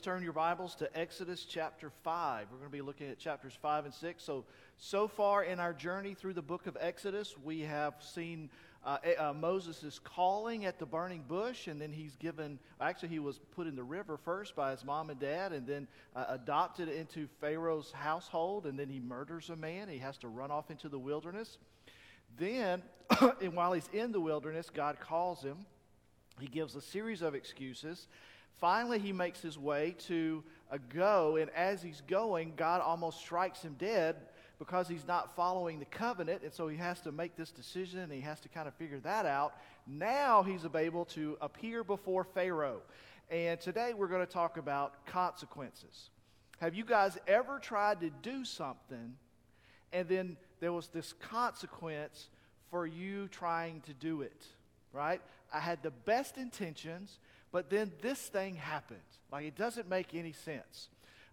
Please turn your Bibles to Exodus chapter 5. We're going to be looking at chapters 5 and 6. So, so far in our journey through the book of Exodus, we have seen uh, uh, Moses' calling at the burning bush, and then he's given, actually, he was put in the river first by his mom and dad, and then uh, adopted into Pharaoh's household, and then he murders a man. He has to run off into the wilderness. Then, and while he's in the wilderness, God calls him. He gives a series of excuses. Finally, he makes his way to a go, and as he's going, God almost strikes him dead because he's not following the covenant, and so he has to make this decision and he has to kind of figure that out. Now he's able to appear before Pharaoh. And today we're going to talk about consequences. Have you guys ever tried to do something and then there was this consequence for you trying to do it? Right? I had the best intentions, but then this thing happened. Like it doesn't make any sense.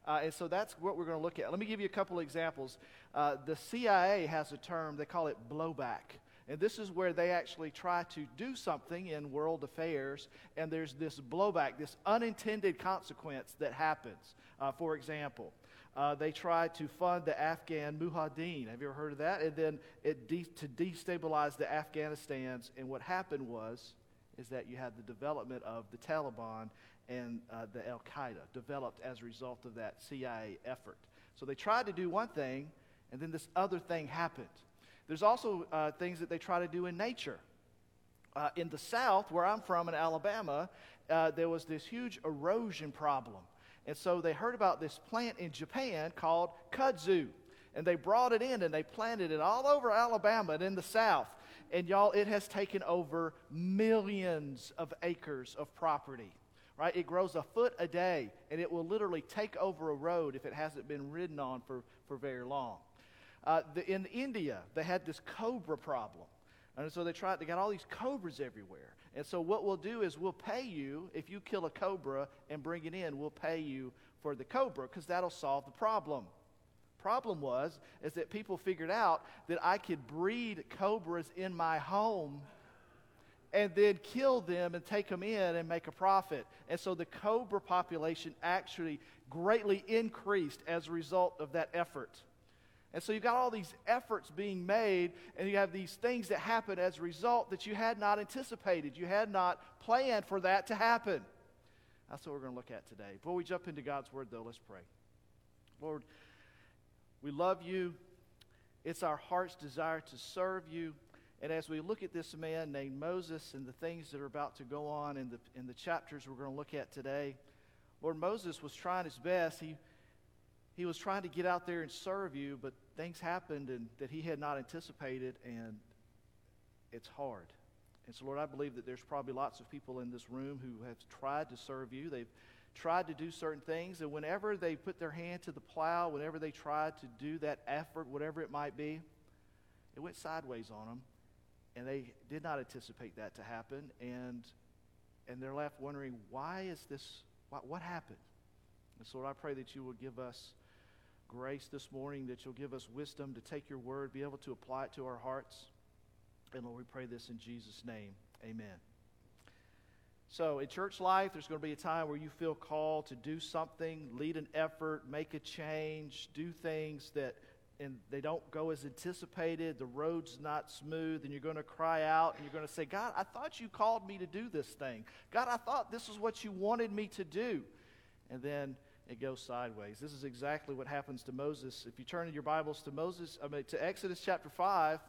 Uh, and so that's what we're going to look at. Let me give you a couple examples. Uh, the CIA has a term, they call it blowback. And this is where they actually try to do something in world affairs, and there's this blowback, this unintended consequence that happens. Uh, for example, uh, they tried to fund the Afghan Mujahideen. Have you ever heard of that? And then it de- to destabilize the Afghanistans. And what happened was is that you had the development of the Taliban and uh, the Al Qaeda developed as a result of that CIA effort. So they tried to do one thing, and then this other thing happened. There's also uh, things that they try to do in nature. Uh, in the South, where I'm from in Alabama, uh, there was this huge erosion problem. And so they heard about this plant in Japan called kudzu. And they brought it in and they planted it all over Alabama and in the South. And y'all, it has taken over millions of acres of property right? It grows a foot a day, and it will literally take over a road if it hasn't been ridden on for, for very long. Uh, the, in India, they had this cobra problem. And so they tried, they got all these cobras everywhere. And so what we'll do is we'll pay you, if you kill a cobra and bring it in, we'll pay you for the cobra because that'll solve the problem. Problem was, is that people figured out that I could breed cobras in my home and then kill them and take them in and make a profit. And so the cobra population actually greatly increased as a result of that effort. And so you've got all these efforts being made, and you have these things that happen as a result that you had not anticipated. You had not planned for that to happen. That's what we're going to look at today. Before we jump into God's Word, though, let's pray. Lord, we love you. It's our heart's desire to serve you. And as we look at this man named Moses and the things that are about to go on in the, in the chapters we're going to look at today, Lord, Moses was trying his best. He, he was trying to get out there and serve you, but things happened and, that he had not anticipated, and it's hard. And so, Lord, I believe that there's probably lots of people in this room who have tried to serve you. They've tried to do certain things, and whenever they put their hand to the plow, whenever they tried to do that effort, whatever it might be, it went sideways on them and they did not anticipate that to happen and and they're left wondering why is this what, what happened? And so lord i pray that you will give us grace this morning that you'll give us wisdom to take your word be able to apply it to our hearts. And lord we pray this in jesus name. Amen so in church life there's going to be a time where you feel called to do something lead an effort make a change do things that and they don't go as anticipated, the road's not smooth, and you're going to cry out and you're going to say, God, I thought you called me to do this thing. God, I thought this is what you wanted me to do. And then it goes sideways. This is exactly what happens to Moses. If you turn in your Bibles to Moses, I mean, to Exodus chapter 5,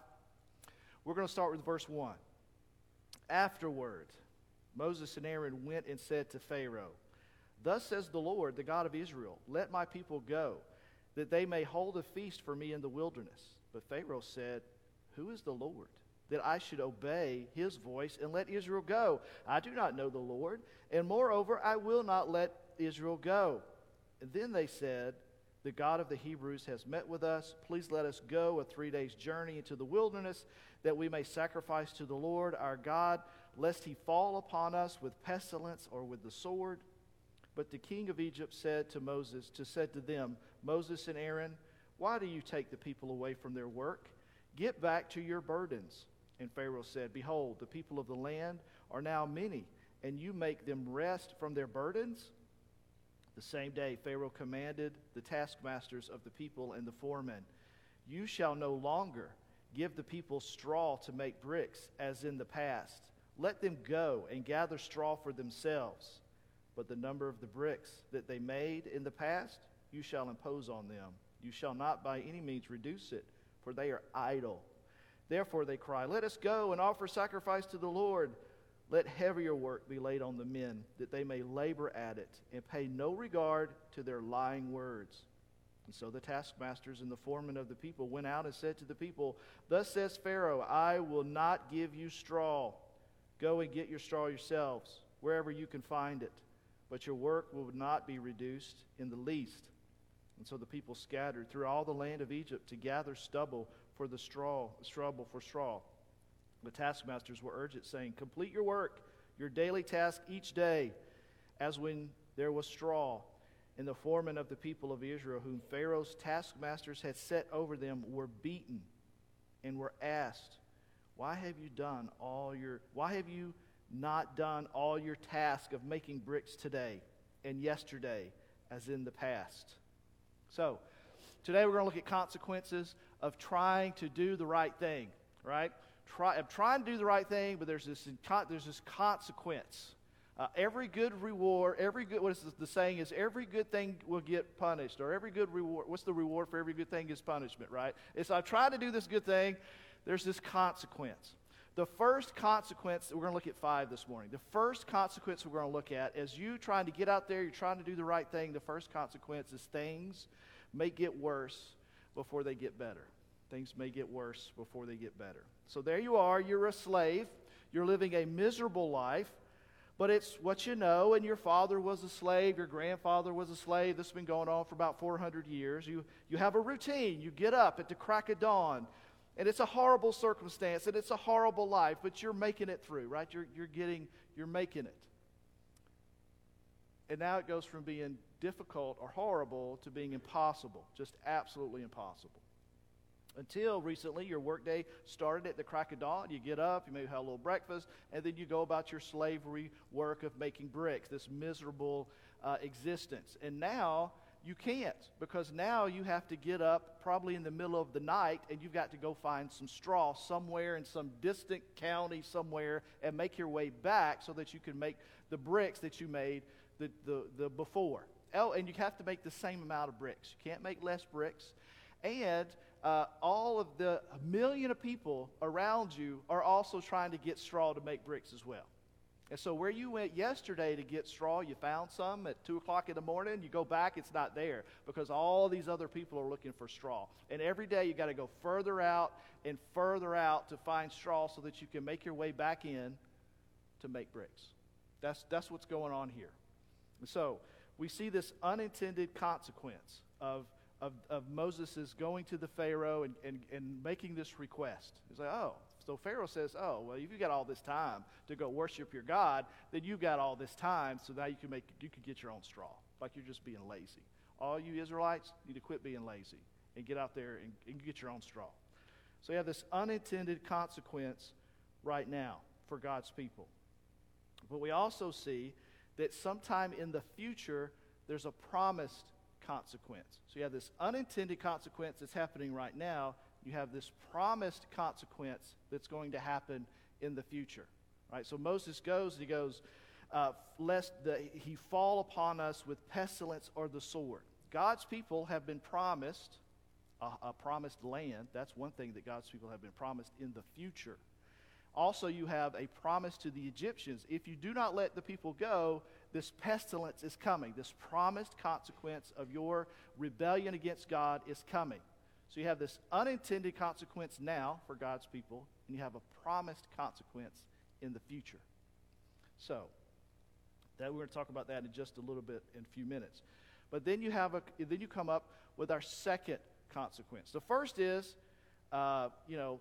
we're going to start with verse 1. Afterward, Moses and Aaron went and said to Pharaoh, Thus says the Lord, the God of Israel, let my people go that they may hold a feast for me in the wilderness. But Pharaoh said, Who is the Lord? That I should obey his voice and let Israel go. I do not know the Lord, and moreover, I will not let Israel go. And then they said, The God of the Hebrews has met with us. Please let us go a three days' journey into the wilderness, that we may sacrifice to the Lord our God, lest he fall upon us with pestilence or with the sword. But the king of Egypt said to Moses, to said to them, Moses and Aaron, why do you take the people away from their work? Get back to your burdens. And Pharaoh said, Behold, the people of the land are now many, and you make them rest from their burdens? The same day, Pharaoh commanded the taskmasters of the people and the foremen You shall no longer give the people straw to make bricks, as in the past. Let them go and gather straw for themselves. But the number of the bricks that they made in the past, you shall impose on them. You shall not by any means reduce it, for they are idle. Therefore they cry, Let us go and offer sacrifice to the Lord. Let heavier work be laid on the men, that they may labor at it, and pay no regard to their lying words. And so the taskmasters and the foremen of the people went out and said to the people, Thus says Pharaoh, I will not give you straw. Go and get your straw yourselves, wherever you can find it. But your work will not be reduced in the least. And so the people scattered through all the land of Egypt to gather stubble for the straw, stubble for straw. The taskmasters were urged, saying, Complete your work, your daily task each day, as when there was straw. And the foremen of the people of Israel, whom Pharaoh's taskmasters had set over them, were beaten and were asked, Why have you done all your why have you not done all your task of making bricks today and yesterday as in the past? So, today we're going to look at consequences of trying to do the right thing, right? try, I'm trying to do the right thing, but there's this, there's this consequence. Uh, every good reward, every good, what is the saying is, every good thing will get punished, or every good reward, what's the reward for every good thing is punishment, right? It's I'm trying to do this good thing, there's this consequence. The first consequence, we're going to look at five this morning. The first consequence we're going to look at is you trying to get out there, you're trying to do the right thing. The first consequence is things may get worse before they get better. Things may get worse before they get better. So there you are, you're a slave, you're living a miserable life, but it's what you know, and your father was a slave, your grandfather was a slave. This has been going on for about 400 years. You, you have a routine. You get up at the crack of dawn, and it's a horrible circumstance, and it's a horrible life, but you're making it through, right? You're, you're getting, you're making it. And now it goes from being difficult or horrible to being impossible, just absolutely impossible. Until recently, your workday started at the crack of dawn. You get up, you maybe have a little breakfast, and then you go about your slavery work of making bricks, this miserable uh, existence. And now you can't because now you have to get up probably in the middle of the night and you've got to go find some straw somewhere in some distant county somewhere and make your way back so that you can make the bricks that you made the, the, the before. Oh, and you have to make the same amount of bricks. You can't make less bricks. And uh, all of the million of people around you are also trying to get straw to make bricks as well. And so, where you went yesterday to get straw, you found some at 2 o'clock in the morning. You go back, it's not there because all these other people are looking for straw. And every day you got to go further out and further out to find straw so that you can make your way back in to make bricks. That's, that's what's going on here. And so, we see this unintended consequence of of, of Moses' going to the Pharaoh and, and, and making this request. He's like, oh, so Pharaoh says, oh, well, if you've got all this time to go worship your God, then you've got all this time, so now you can, make, you can get your own straw, like you're just being lazy. All you Israelites need to quit being lazy and get out there and, and get your own straw. So you have this unintended consequence right now for God's people. But we also see that sometime in the future, there's a promised consequence. So you have this unintended consequence that's happening right now. You have this promised consequence that's going to happen in the future. Right? So Moses goes and he goes, uh, lest the, he fall upon us with pestilence or the sword. God's people have been promised a, a promised land. That's one thing that God's people have been promised in the future. Also, you have a promise to the Egyptians. If you do not let the people go, this pestilence is coming. This promised consequence of your rebellion against God is coming. So you have this unintended consequence now for God's people, and you have a promised consequence in the future. So, that we're going to talk about that in just a little bit in a few minutes. But then you have a then you come up with our second consequence. The first is, uh, you know,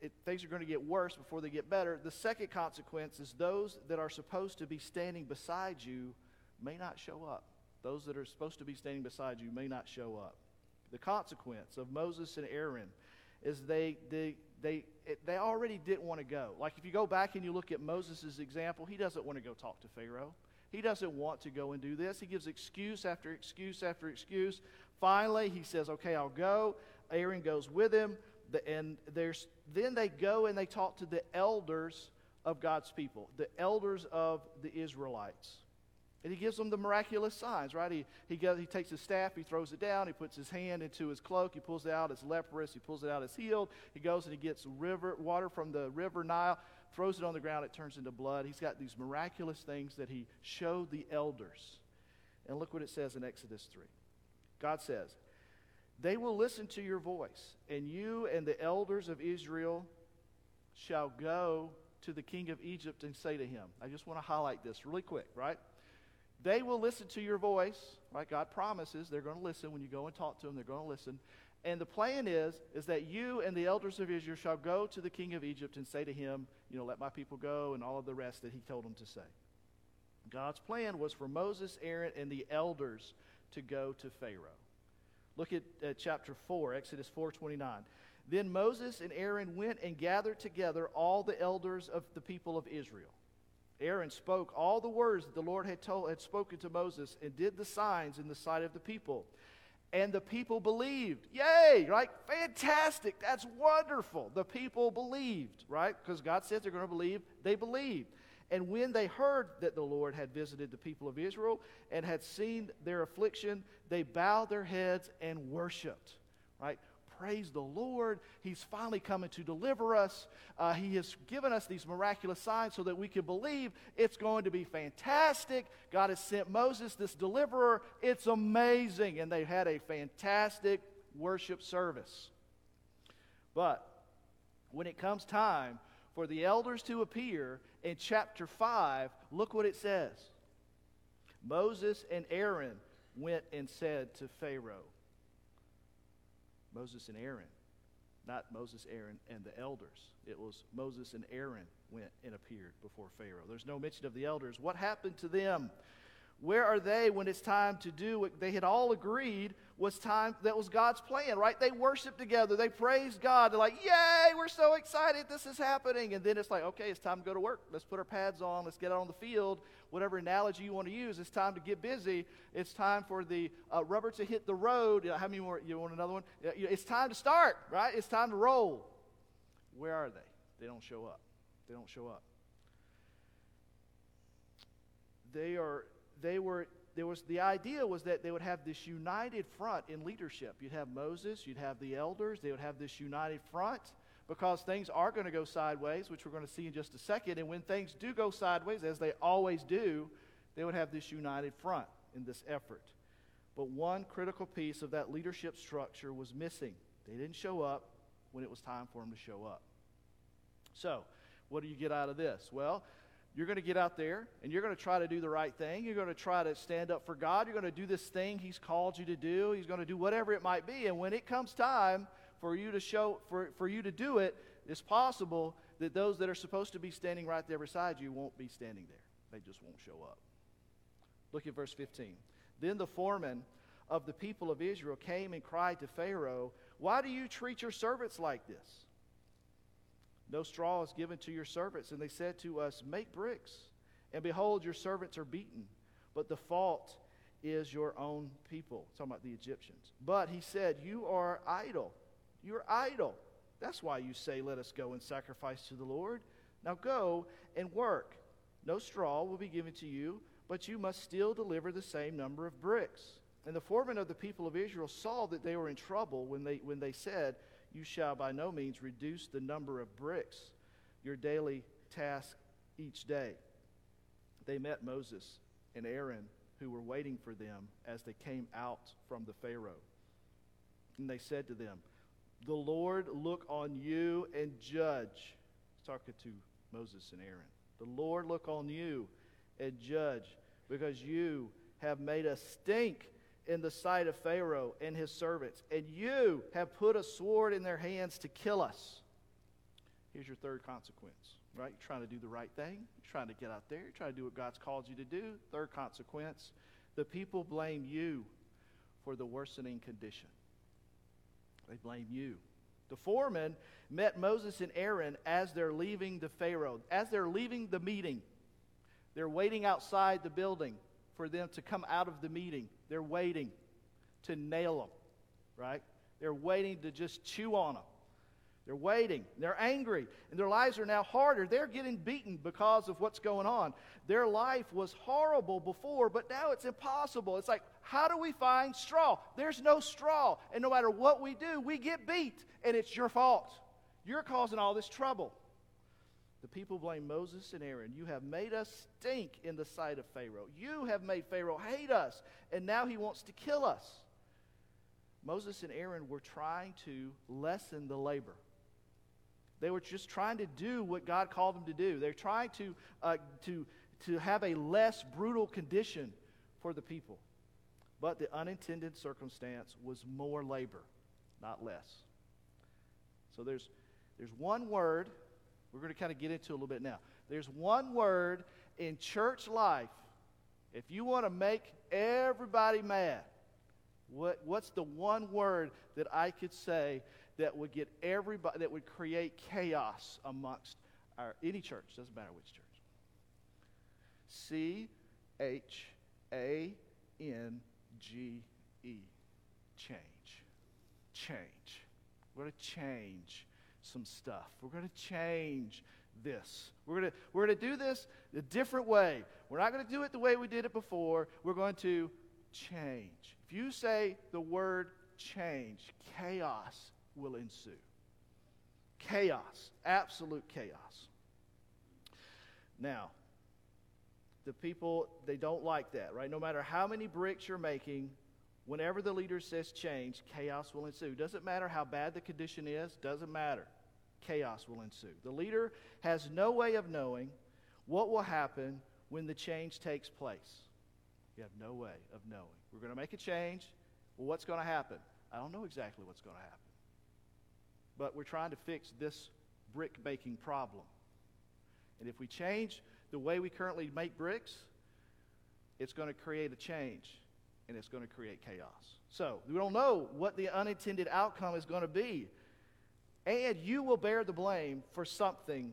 it, things are going to get worse before they get better. The second consequence is those that are supposed to be standing beside you may not show up. Those that are supposed to be standing beside you may not show up. The consequence of Moses and Aaron is they, they, they, they already didn't want to go. Like if you go back and you look at Moses' example, he doesn't want to go talk to Pharaoh. He doesn't want to go and do this. He gives excuse after excuse after excuse. Finally, he says, Okay, I'll go. Aaron goes with him. And there's, then they go and they talk to the elders of God's people, the elders of the Israelites. And he gives them the miraculous signs, right? He, he, goes, he takes his staff, he throws it down, he puts his hand into his cloak, he pulls it out, it's leprous, he pulls it out, it's healed. He goes and he gets river, water from the river Nile, throws it on the ground, it turns into blood. He's got these miraculous things that he showed the elders. And look what it says in Exodus 3. God says, They will listen to your voice, and you and the elders of Israel shall go to the king of Egypt and say to him, I just want to highlight this really quick, right? They will listen to your voice, right? God promises they're going to listen when you go and talk to them, they're going to listen. And the plan is is that you and the elders of Israel shall go to the king of Egypt and say to him, you know, let my people go and all of the rest that he told them to say. God's plan was for Moses, Aaron, and the elders to go to Pharaoh. Look at uh, chapter 4, Exodus 4:29. Then Moses and Aaron went and gathered together all the elders of the people of Israel. Aaron spoke all the words that the Lord had told had spoken to Moses and did the signs in the sight of the people. And the people believed. Yay, right? Fantastic. That's wonderful. The people believed, right? Because God said they're going to believe. They believed. And when they heard that the Lord had visited the people of Israel and had seen their affliction, they bowed their heads and worshiped, right? Praise the Lord. He's finally coming to deliver us. Uh, he has given us these miraculous signs so that we can believe it's going to be fantastic. God has sent Moses, this deliverer. It's amazing. And they had a fantastic worship service. But when it comes time for the elders to appear in chapter 5, look what it says. Moses and Aaron went and said to Pharaoh, Moses and Aaron. Not Moses, Aaron, and the elders. It was Moses and Aaron went and appeared before Pharaoh. There's no mention of the elders. What happened to them? Where are they when it's time to do what they had all agreed was time that was God's plan, right? They worship together, they praise God. They're like, Yay, we're so excited this is happening. And then it's like, okay, it's time to go to work. Let's put our pads on, let's get out on the field. Whatever analogy you want to use, it's time to get busy. It's time for the uh, rubber to hit the road. You know, how many more? You want another one? It's time to start, right? It's time to roll. Where are they? They don't show up. They don't show up. They are they were there was the idea was that they would have this united front in leadership. You'd have Moses, you'd have the elders, they would have this united front because things are going to go sideways, which we're going to see in just a second. And when things do go sideways, as they always do, they would have this united front in this effort. But one critical piece of that leadership structure was missing. They didn't show up when it was time for them to show up. So, what do you get out of this? Well, you're going to get out there and you're going to try to do the right thing. You're going to try to stand up for God. You're going to do this thing He's called you to do. He's going to do whatever it might be. And when it comes time for you to show, for, for you to do it, it's possible that those that are supposed to be standing right there beside you won't be standing there. They just won't show up. Look at verse 15. Then the foreman of the people of Israel came and cried to Pharaoh, Why do you treat your servants like this? No straw is given to your servants. And they said to us, Make bricks. And behold, your servants are beaten. But the fault is your own people. Talking about the Egyptians. But he said, You are idle. You're idle. That's why you say, Let us go and sacrifice to the Lord. Now go and work. No straw will be given to you, but you must still deliver the same number of bricks. And the foreman of the people of Israel saw that they were in trouble when they, when they said, you shall by no means reduce the number of bricks, your daily task each day. They met Moses and Aaron, who were waiting for them as they came out from the Pharaoh. And they said to them, The Lord look on you and judge. He's talking to Moses and Aaron. The Lord look on you and judge, because you have made us stink in the sight of Pharaoh and his servants, and you have put a sword in their hands to kill us. Here's your third consequence, right? You're trying to do the right thing. You're trying to get out there. You're trying to do what God's called you to do. Third consequence the people blame you for the worsening condition. They blame you. The foreman met Moses and Aaron as they're leaving the Pharaoh, as they're leaving the meeting. They're waiting outside the building for them to come out of the meeting. They're waiting to nail them, right? They're waiting to just chew on them. They're waiting. They're angry. And their lives are now harder. They're getting beaten because of what's going on. Their life was horrible before, but now it's impossible. It's like, how do we find straw? There's no straw. And no matter what we do, we get beat. And it's your fault. You're causing all this trouble. The people blame Moses and Aaron. You have made us stink in the sight of Pharaoh. You have made Pharaoh hate us, and now he wants to kill us. Moses and Aaron were trying to lessen the labor. They were just trying to do what God called them to do. They're trying to, uh, to, to have a less brutal condition for the people. But the unintended circumstance was more labor, not less. So there's, there's one word we're going to kind of get into a little bit now. There's one word in church life. If you want to make everybody mad, what, what's the one word that I could say that would get everybody, that would create chaos amongst our, any church, doesn't matter which church? C H A N G E. Change. Change. We're going to change some stuff. We're going to change this. We're going to, we're going to do this a different way. We're not going to do it the way we did it before. We're going to change. If you say the word change, chaos will ensue. Chaos, absolute chaos. Now, the people, they don't like that, right? No matter how many bricks you're making, whenever the leader says change, chaos will ensue. Doesn't matter how bad the condition is, doesn't matter chaos will ensue. The leader has no way of knowing what will happen when the change takes place. You have no way of knowing. We're going to make a change. Well, what's going to happen? I don't know exactly what's going to happen. But we're trying to fix this brick making problem. And if we change the way we currently make bricks, it's going to create a change and it's going to create chaos. So we don't know what the unintended outcome is going to be and you will bear the blame for something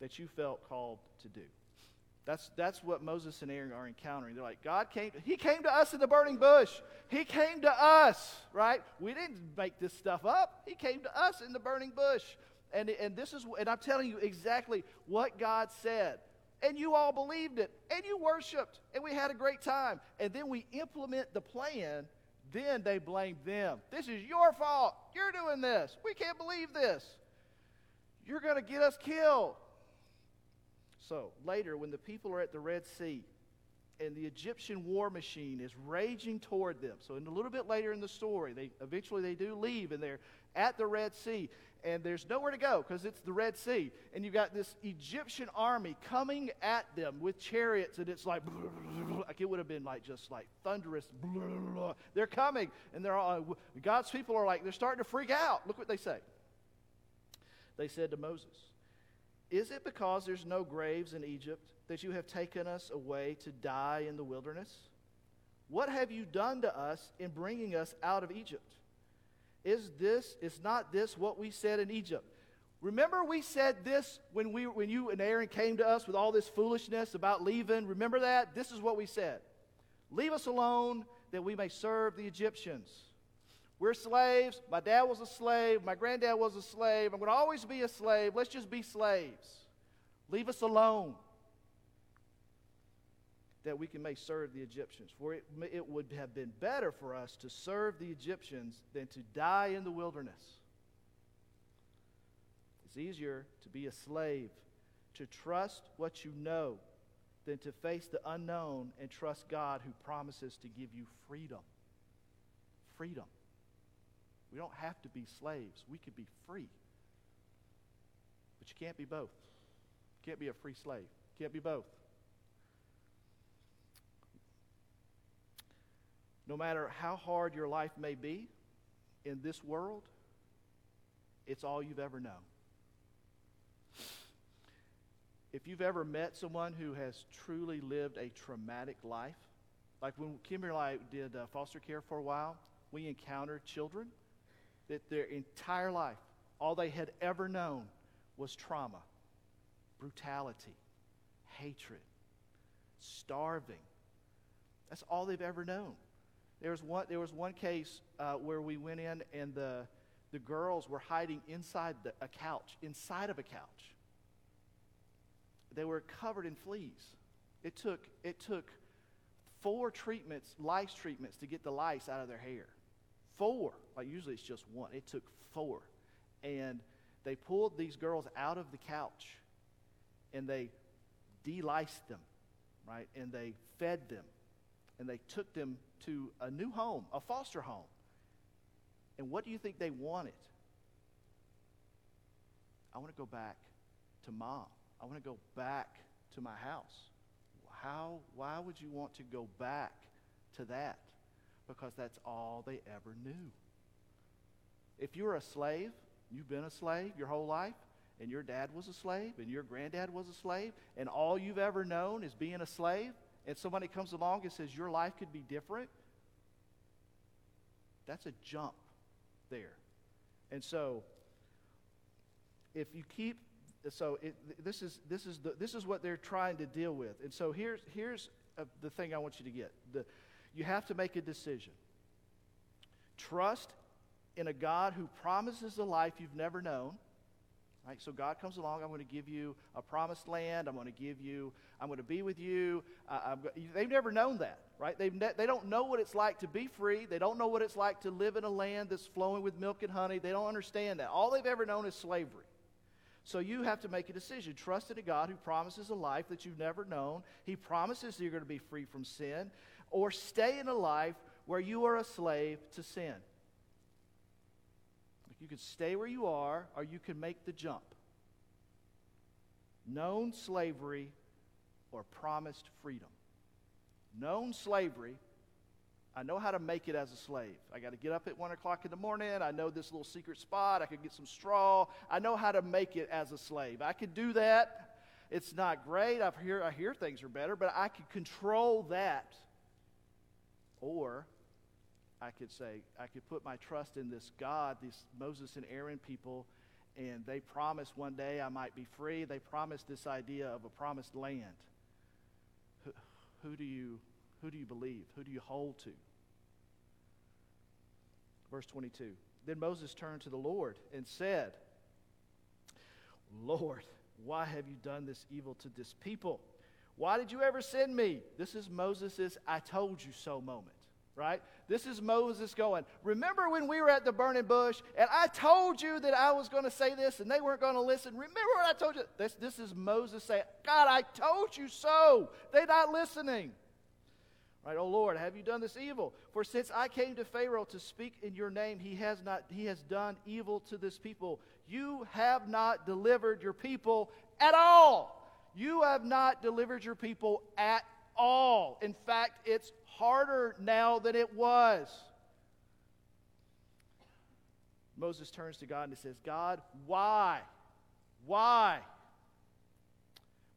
that you felt called to do. That's, that's what Moses and Aaron are encountering. They're like, God came, to, He came to us in the burning bush. He came to us, right? We didn't make this stuff up. He came to us in the burning bush. And, and this is, and I'm telling you exactly what God said. And you all believed it. And you worshiped. And we had a great time. And then we implement the plan then they blame them. This is your fault. You're doing this. We can't believe this. You're going to get us killed. So later, when the people are at the Red Sea and the Egyptian war machine is raging toward them, so in a little bit later in the story, they eventually they do leave and they're at the Red Sea and there's nowhere to go because it's the Red Sea. And you've got this Egyptian army coming at them with chariots, and it's like, like it would have been like just like thunderous. They're coming, and they're all, God's people are like, they're starting to freak out. Look what they say. They said to Moses, Is it because there's no graves in Egypt that you have taken us away to die in the wilderness? What have you done to us in bringing us out of Egypt? Is this, is not this what we said in Egypt? Remember, we said this when, we, when you and Aaron came to us with all this foolishness about leaving? Remember that? This is what we said Leave us alone that we may serve the Egyptians. We're slaves. My dad was a slave. My granddad was a slave. I'm going to always be a slave. Let's just be slaves. Leave us alone that we can may serve the Egyptians. For it, it would have been better for us to serve the Egyptians than to die in the wilderness. It's easier to be a slave, to trust what you know, than to face the unknown and trust God who promises to give you freedom. Freedom. We don't have to be slaves, we could be free. But you can't be both. You can't be a free slave. You can't be both. No matter how hard your life may be in this world, it's all you've ever known. If you've ever met someone who has truly lived a traumatic life, like when Kimberly and I did uh, foster care for a while, we encountered children that their entire life, all they had ever known was trauma, brutality, hatred, starving. That's all they've ever known. There was one, there was one case uh, where we went in and the, the girls were hiding inside the, a couch, inside of a couch. They were covered in fleas. It took, it took four treatments, lice treatments, to get the lice out of their hair. Four. Like usually it's just one. It took four. And they pulled these girls out of the couch and they deliced them, right? And they fed them. And they took them to a new home, a foster home. And what do you think they wanted? I want to go back to mom. I want to go back to my house. How, why would you want to go back to that? Because that's all they ever knew. If you're a slave, you've been a slave your whole life, and your dad was a slave, and your granddad was a slave, and all you've ever known is being a slave, and somebody comes along and says your life could be different, that's a jump there. And so, if you keep, so it, this is this is the, this is what they're trying to deal with. And so here's here's uh, the thing I want you to get. The, you have to make a decision. Trust in a God who promises a life you've never known Right? So God comes along. I'm going to give you a promised land. I'm going to give you. I'm going to be with you. Uh, they've never known that, right? They've ne- they don't know what it's like to be free. They don't know what it's like to live in a land that's flowing with milk and honey. They don't understand that. All they've ever known is slavery. So you have to make a decision. Trust in a God who promises a life that you've never known. He promises that you're going to be free from sin, or stay in a life where you are a slave to sin. You can stay where you are, or you can make the jump. Known slavery or promised freedom. Known slavery, I know how to make it as a slave. I got to get up at 1 o'clock in the morning. I know this little secret spot. I could get some straw. I know how to make it as a slave. I could do that. It's not great. I hear, I hear things are better, but I could control that. Or I could say, I could put my trust in this God, these Moses and Aaron people, and they promised one day I might be free. They promised this idea of a promised land. Who, who do you who do you believe? Who do you hold to? Verse 22. Then Moses turned to the Lord and said, Lord, why have you done this evil to this people? Why did you ever send me? This is Moses' I told you so moment right? This is Moses going, Remember when we were at the burning bush and I told you that I was going to say this and they weren't going to listen? Remember what I told you? This, this is Moses saying, God, I told you so. They're not listening. Right, oh Lord, have you done this evil? For since I came to Pharaoh to speak in your name, he has not he has done evil to this people. You have not delivered your people at all. You have not delivered your people at all. In fact, it's harder now than it was. Moses turns to God and he says, God, why? Why?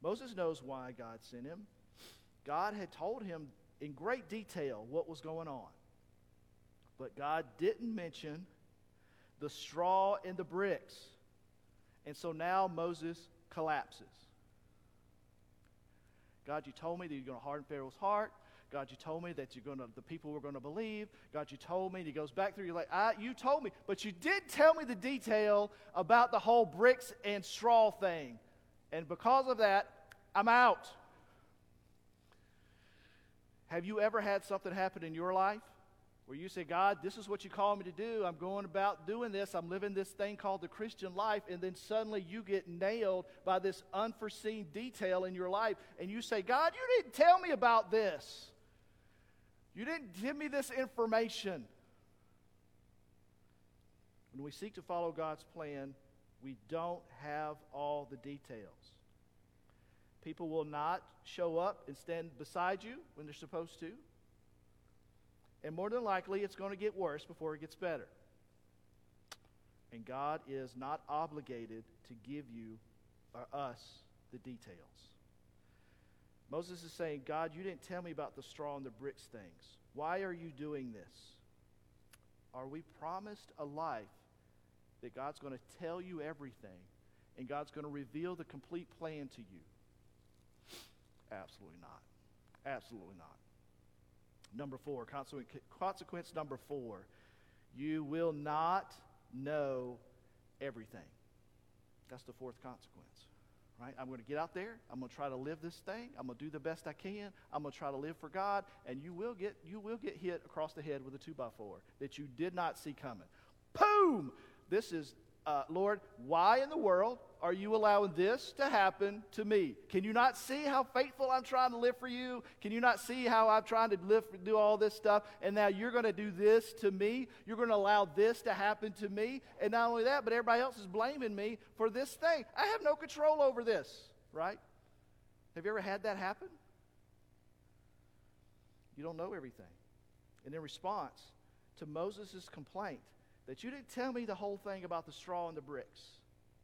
Moses knows why God sent him. God had told him in great detail what was going on. But God didn't mention the straw and the bricks. And so now Moses collapses. God, you told me that you're going to harden Pharaoh's heart. God, you told me that you're going to, the people were going to believe. God, you told me. And he goes back through. You're like, I, you told me, but you did tell me the detail about the whole bricks and straw thing, and because of that, I'm out. Have you ever had something happen in your life where you say, God, this is what you call me to do. I'm going about doing this. I'm living this thing called the Christian life. And then suddenly you get nailed by this unforeseen detail in your life. And you say, God, you didn't tell me about this. You didn't give me this information. When we seek to follow God's plan, we don't have all the details. People will not show up and stand beside you when they're supposed to. And more than likely, it's going to get worse before it gets better. And God is not obligated to give you or us the details. Moses is saying, God, you didn't tell me about the straw and the bricks things. Why are you doing this? Are we promised a life that God's going to tell you everything and God's going to reveal the complete plan to you? Absolutely not. Absolutely not. Number four, consequence number four, you will not know everything. That's the fourth consequence. Right? I'm going to get out there. I'm going to try to live this thing. I'm going to do the best I can. I'm going to try to live for God, and you will get you will get hit across the head with a two by four that you did not see coming. Boom! This is uh, Lord, why in the world are you allowing this to happen to me? Can you not see how faithful I'm trying to live for you? Can you not see how I'm trying to live, do all this stuff? And now you're going to do this to me. You're going to allow this to happen to me. And not only that, but everybody else is blaming me for this thing. I have no control over this, right? Have you ever had that happen? You don't know everything. And in response to Moses' complaint, that you didn't tell me the whole thing about the straw and the bricks.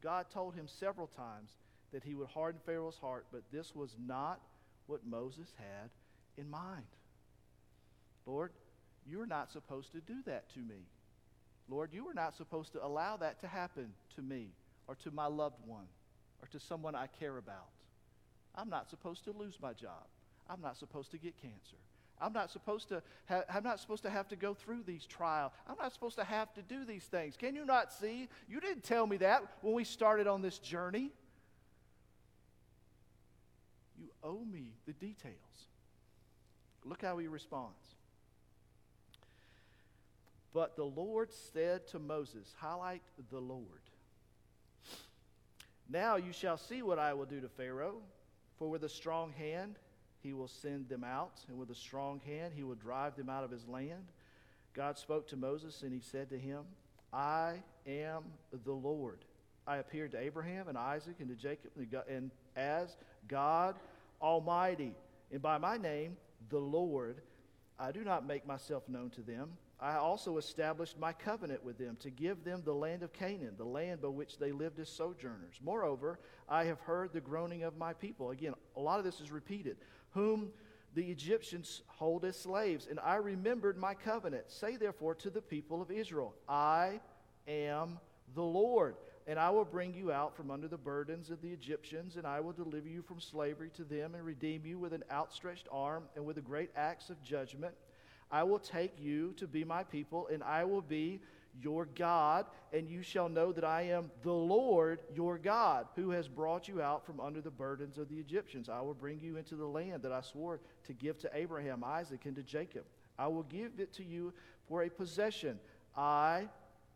God told him several times that he would harden Pharaoh's heart, but this was not what Moses had in mind. Lord, you're not supposed to do that to me. Lord, you are not supposed to allow that to happen to me or to my loved one or to someone I care about. I'm not supposed to lose my job. I'm not supposed to get cancer. I'm not supposed to ha- I'm not supposed to have to go through these trials. I'm not supposed to have to do these things. Can you not see? You didn't tell me that when we started on this journey. You owe me the details. Look how he responds. But the Lord said to Moses, highlight the Lord. Now you shall see what I will do to Pharaoh, for with a strong hand he will send them out, and with a strong hand he will drive them out of his land. God spoke to Moses, and he said to him, I am the Lord. I appeared to Abraham and Isaac and to Jacob and as God Almighty. And by my name, the Lord, I do not make myself known to them. I also established my covenant with them to give them the land of Canaan, the land by which they lived as sojourners. Moreover, I have heard the groaning of my people. Again, a lot of this is repeated whom the Egyptians hold as slaves. And I remembered my covenant. Say therefore to the people of Israel, I am the Lord. And I will bring you out from under the burdens of the Egyptians, and I will deliver you from slavery to them, and redeem you with an outstretched arm and with a great axe of judgment. I will take you to be my people, and I will be your God, and you shall know that I am the Lord your God, who has brought you out from under the burdens of the Egyptians. I will bring you into the land that I swore to give to Abraham, Isaac, and to Jacob. I will give it to you for a possession. I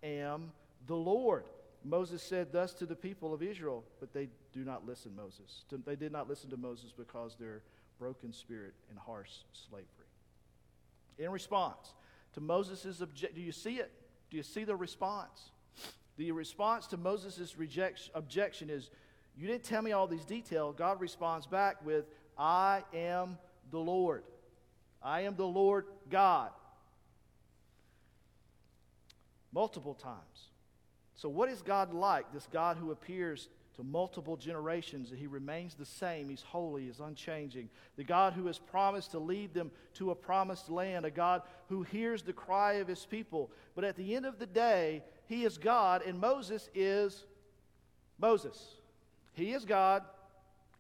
am the Lord. Moses said thus to the people of Israel, but they do not listen, Moses. They did not listen to Moses because their broken spirit and harsh slavery. In response to Moses' objection, do you see it? Do you see the response? The response to Moses' objection is, You didn't tell me all these details. God responds back with, I am the Lord. I am the Lord God. Multiple times. So, what is God like? This God who appears to multiple generations, he remains the same. He's holy, he's unchanging. The God who has promised to lead them to a promised land, a God who hears the cry of his people. But at the end of the day, he is God, and Moses is Moses. He is God,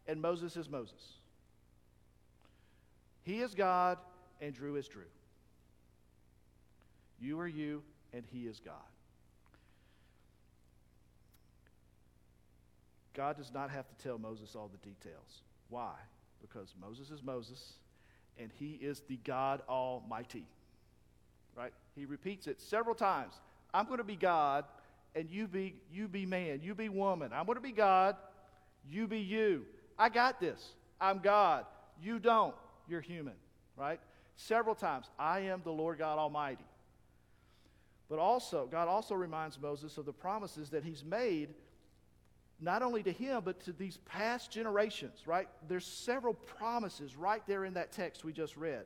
and Moses is Moses. He is God, and Drew is Drew. You are you, and he is God. God does not have to tell Moses all the details. Why? Because Moses is Moses and he is the God Almighty. Right? He repeats it several times. I'm going to be God and you be you be man, you be woman. I'm going to be God, you be you. I got this. I'm God. You don't. You're human, right? Several times. I am the Lord God Almighty. But also, God also reminds Moses of the promises that he's made not only to him, but to these past generations, right? There's several promises right there in that text we just read.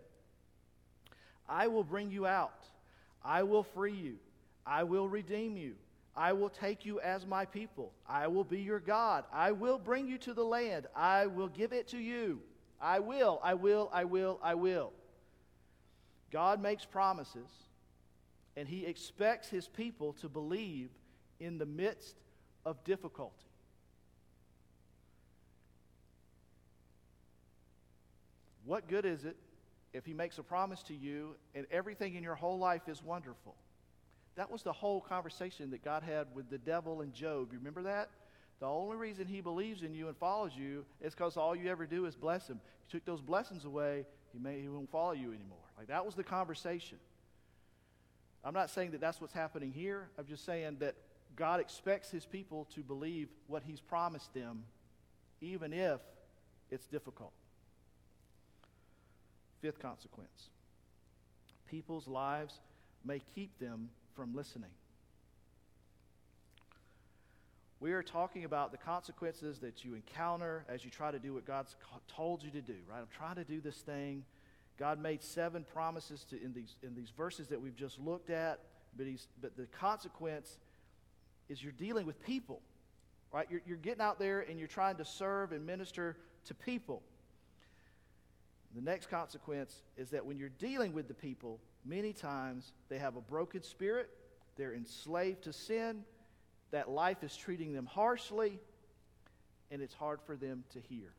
I will bring you out. I will free you. I will redeem you. I will take you as my people. I will be your God. I will bring you to the land. I will give it to you. I will, I will, I will, I will. God makes promises, and He expects His people to believe in the midst of difficulty. What good is it if he makes a promise to you and everything in your whole life is wonderful? That was the whole conversation that God had with the devil and Job. You remember that? The only reason he believes in you and follows you is because all you ever do is bless him. You took those blessings away, he, may, he won't follow you anymore. Like that was the conversation. I'm not saying that that's what's happening here. I'm just saying that God expects his people to believe what he's promised them, even if it's difficult. Fifth consequence people's lives may keep them from listening. We are talking about the consequences that you encounter as you try to do what God's told you to do, right? I'm trying to do this thing. God made seven promises to, in, these, in these verses that we've just looked at, but, he's, but the consequence is you're dealing with people, right? You're, you're getting out there and you're trying to serve and minister to people. The next consequence is that when you're dealing with the people, many times they have a broken spirit, they're enslaved to sin, that life is treating them harshly, and it's hard for them to hear.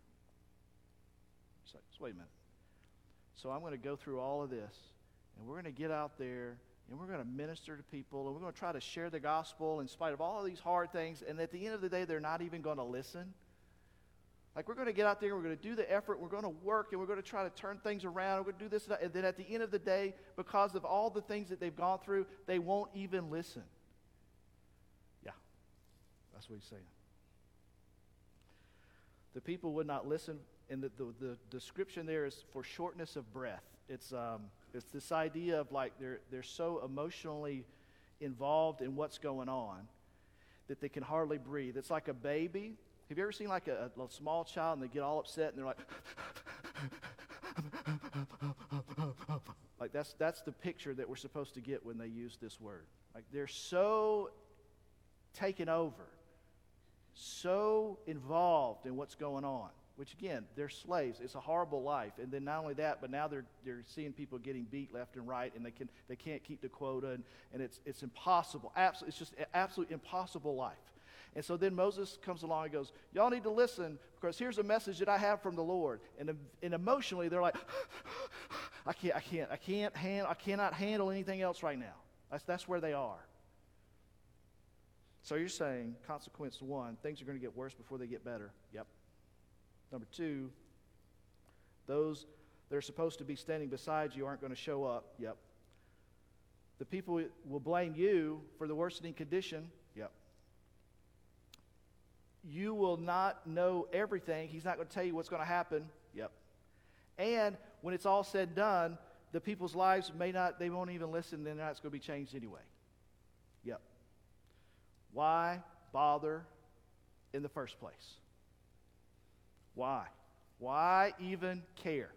So, wait a minute. So I'm going to go through all of this, and we're going to get out there and we're going to minister to people and we're going to try to share the gospel in spite of all of these hard things. And at the end of the day, they're not even going to listen. Like, we're going to get out there, we're going to do the effort, we're going to work, and we're going to try to turn things around. We're going to do this, and then at the end of the day, because of all the things that they've gone through, they won't even listen. Yeah, that's what he's saying. The people would not listen, and the, the, the description there is for shortness of breath. It's, um, it's this idea of like they're, they're so emotionally involved in what's going on that they can hardly breathe. It's like a baby. Have you ever seen like a, a small child and they get all upset and they're like, like that's, that's the picture that we're supposed to get when they use this word. Like they're so taken over, so involved in what's going on which again, they're slaves. It's a horrible life. And then not only that, but now they're, they're seeing people getting beat left and right, and they, can, they can't keep the quota, and, and it's, it's impossible. Absol- it's just an absolute impossible life. And so then Moses comes along and goes, Y'all need to listen because here's a message that I have from the Lord. And, and emotionally, they're like, I can't, I can't, I can't handle, I cannot handle anything else right now. That's, that's where they are. So you're saying, consequence one, things are going to get worse before they get better. Yep. Number two, those that are supposed to be standing beside you aren't going to show up. Yep. The people will blame you for the worsening condition. You will not know everything. He's not going to tell you what's going to happen. Yep. And when it's all said and done, the people's lives may not, they won't even listen, then that's going to be changed anyway. Yep. Why bother in the first place? Why? Why even care?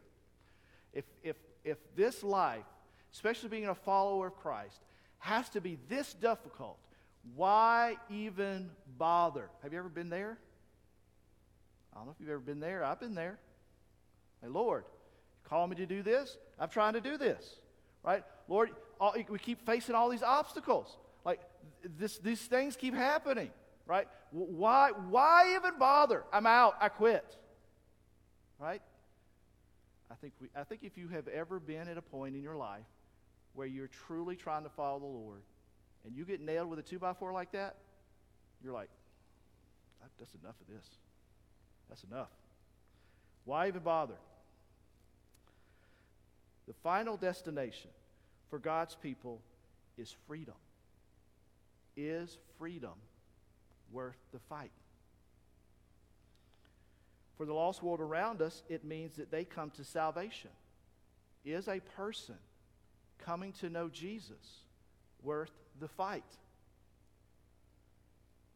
If, if, if this life, especially being a follower of Christ, has to be this difficult, why even bother? Have you ever been there? I don't know if you've ever been there. I've been there. Hey, Lord, you call me to do this? I'm trying to do this. Right? Lord, all, we keep facing all these obstacles. Like, this, these things keep happening. Right? Why, why even bother? I'm out. I quit. Right? I think, we, I think if you have ever been at a point in your life where you're truly trying to follow the Lord and you get nailed with a two by four like that, you're like, that's enough of this. That's enough. Why even bother? The final destination for God's people is freedom. Is freedom worth the fight? For the lost world around us, it means that they come to salvation. Is a person coming to know Jesus worth the fight?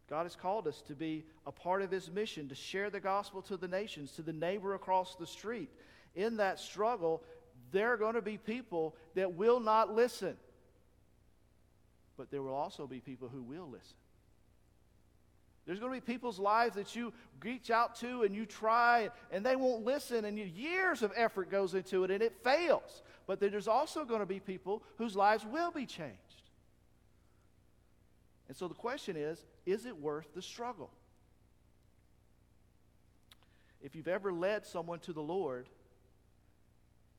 God has called us to be a part of His mission, to share the gospel to the nations, to the neighbor across the street. In that struggle, there are going to be people that will not listen, but there will also be people who will listen. There's going to be people's lives that you reach out to and you try and they won't listen and years of effort goes into it and it fails. But there's also going to be people whose lives will be changed. And so the question is is it worth the struggle? If you've ever led someone to the Lord,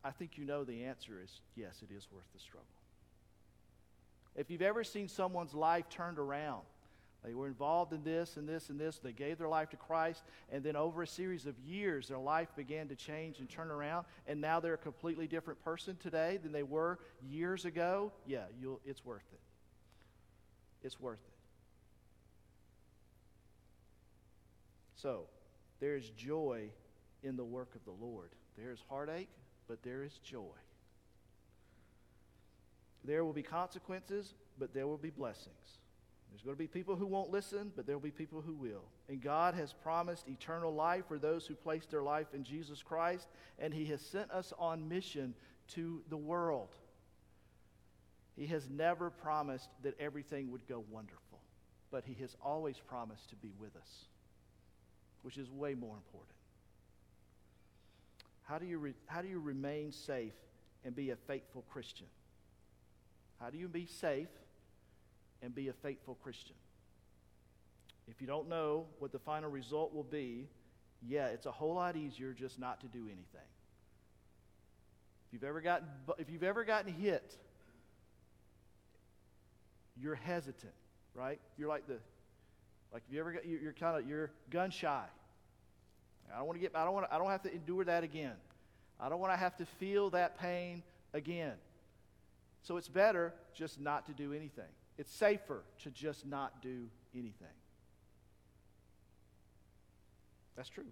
I think you know the answer is yes, it is worth the struggle. If you've ever seen someone's life turned around, they were involved in this and this and this, they gave their life to Christ, and then over a series of years, their life began to change and turn around, and now they're a completely different person today than they were years ago, yeah, it's worth it. It's worth it. So, there is joy in the work of the Lord. There is heartache, but there is joy. There will be consequences, but there will be blessings. There's going to be people who won't listen, but there will be people who will. And God has promised eternal life for those who place their life in Jesus Christ, and He has sent us on mission to the world. He has never promised that everything would go wonderful, but He has always promised to be with us, which is way more important. How do you, re- how do you remain safe and be a faithful Christian? How do you be safe and be a faithful Christian? If you don't know what the final result will be, yeah, it's a whole lot easier just not to do anything. If you've ever gotten, if you've ever gotten hit, you're hesitant, right? You're like the, like if you ever got, you're kind of, you're gun shy. I don't want to get, I don't want to, I don't have to endure that again. I don't want to have to feel that pain again. So it's better just not to do anything. It's safer to just not do anything. That's true.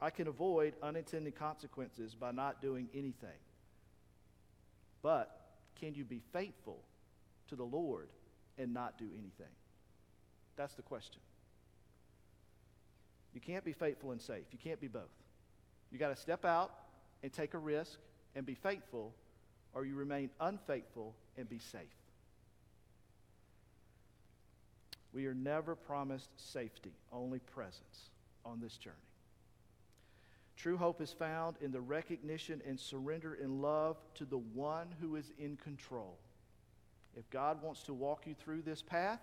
I can avoid unintended consequences by not doing anything. But can you be faithful to the Lord and not do anything? That's the question. You can't be faithful and safe. You can't be both. You got to step out and take a risk and be faithful or you remain unfaithful and be safe. We are never promised safety, only presence on this journey. True hope is found in the recognition and surrender in love to the one who is in control. If God wants to walk you through this path,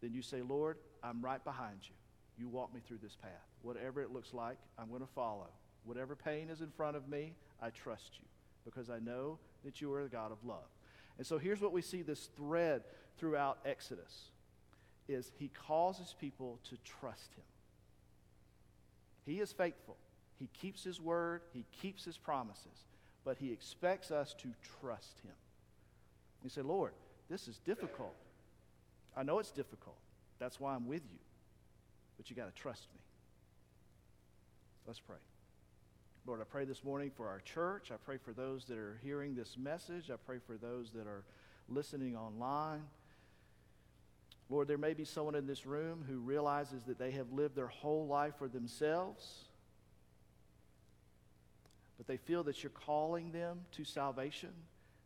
then you say, Lord, I'm right behind you. You walk me through this path. Whatever it looks like, I'm going to follow. Whatever pain is in front of me, I trust you because I know that you are the God of love. And so here's what we see this thread throughout Exodus is he causes people to trust him. He is faithful. He keeps his word, he keeps his promises, but he expects us to trust him. You say, Lord, this is difficult. I know it's difficult. That's why I'm with you. But you got to trust me. Let's pray. Lord, I pray this morning for our church. I pray for those that are hearing this message. I pray for those that are listening online. Lord, there may be someone in this room who realizes that they have lived their whole life for themselves, but they feel that you're calling them to salvation.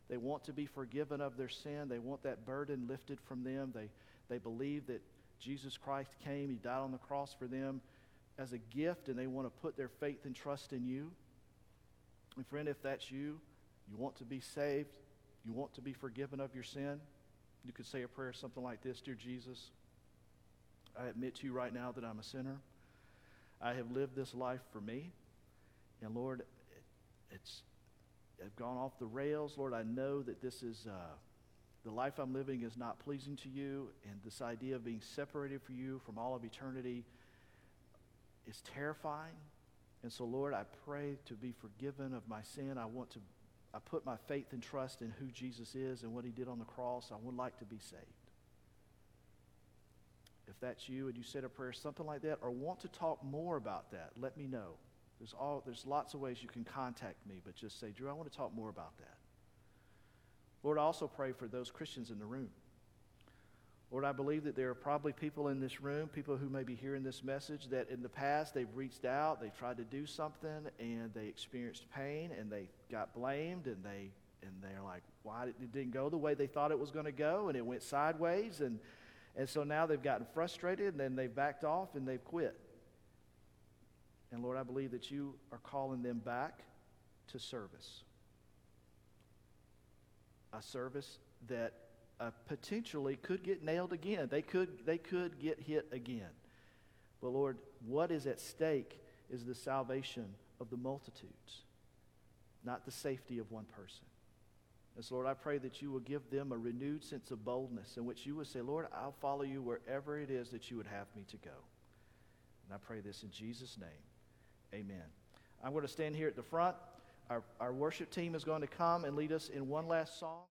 They want to be forgiven of their sin. They want that burden lifted from them. They, they believe that Jesus Christ came, He died on the cross for them as a gift and they want to put their faith and trust in you. And friend, if that's you, you want to be saved, you want to be forgiven of your sin, you could say a prayer something like this Dear Jesus, I admit to you right now that I'm a sinner. I have lived this life for me. And Lord, it's I've gone off the rails. Lord, I know that this is uh, the life I'm living is not pleasing to you, and this idea of being separated from you from all of eternity is terrifying. And so, Lord, I pray to be forgiven of my sin. I want to, I put my faith and trust in who Jesus is and what he did on the cross. I would like to be saved. If that's you and you said a prayer, something like that, or want to talk more about that, let me know. There's, all, there's lots of ways you can contact me, but just say, Drew, I want to talk more about that. Lord, I also pray for those Christians in the room Lord, I believe that there are probably people in this room, people who may be hearing this message, that in the past they've reached out, they tried to do something, and they experienced pain, and they got blamed, and they and they're like, why it didn't go the way they thought it was going to go, and it went sideways, and and so now they've gotten frustrated, and then they've backed off, and they've quit. And Lord, I believe that you are calling them back to service, a service that uh, potentially could get nailed again. They could, they could get hit again. But Lord, what is at stake is the salvation of the multitudes. not the safety of one person. And so, Lord, I pray that you will give them a renewed sense of boldness in which you would say, Lord, I'll follow you wherever it is that you would have me to go. And I pray this in Jesus' name. Amen. I'm going to stand here at the front. Our, our worship team is going to come and lead us in one last song.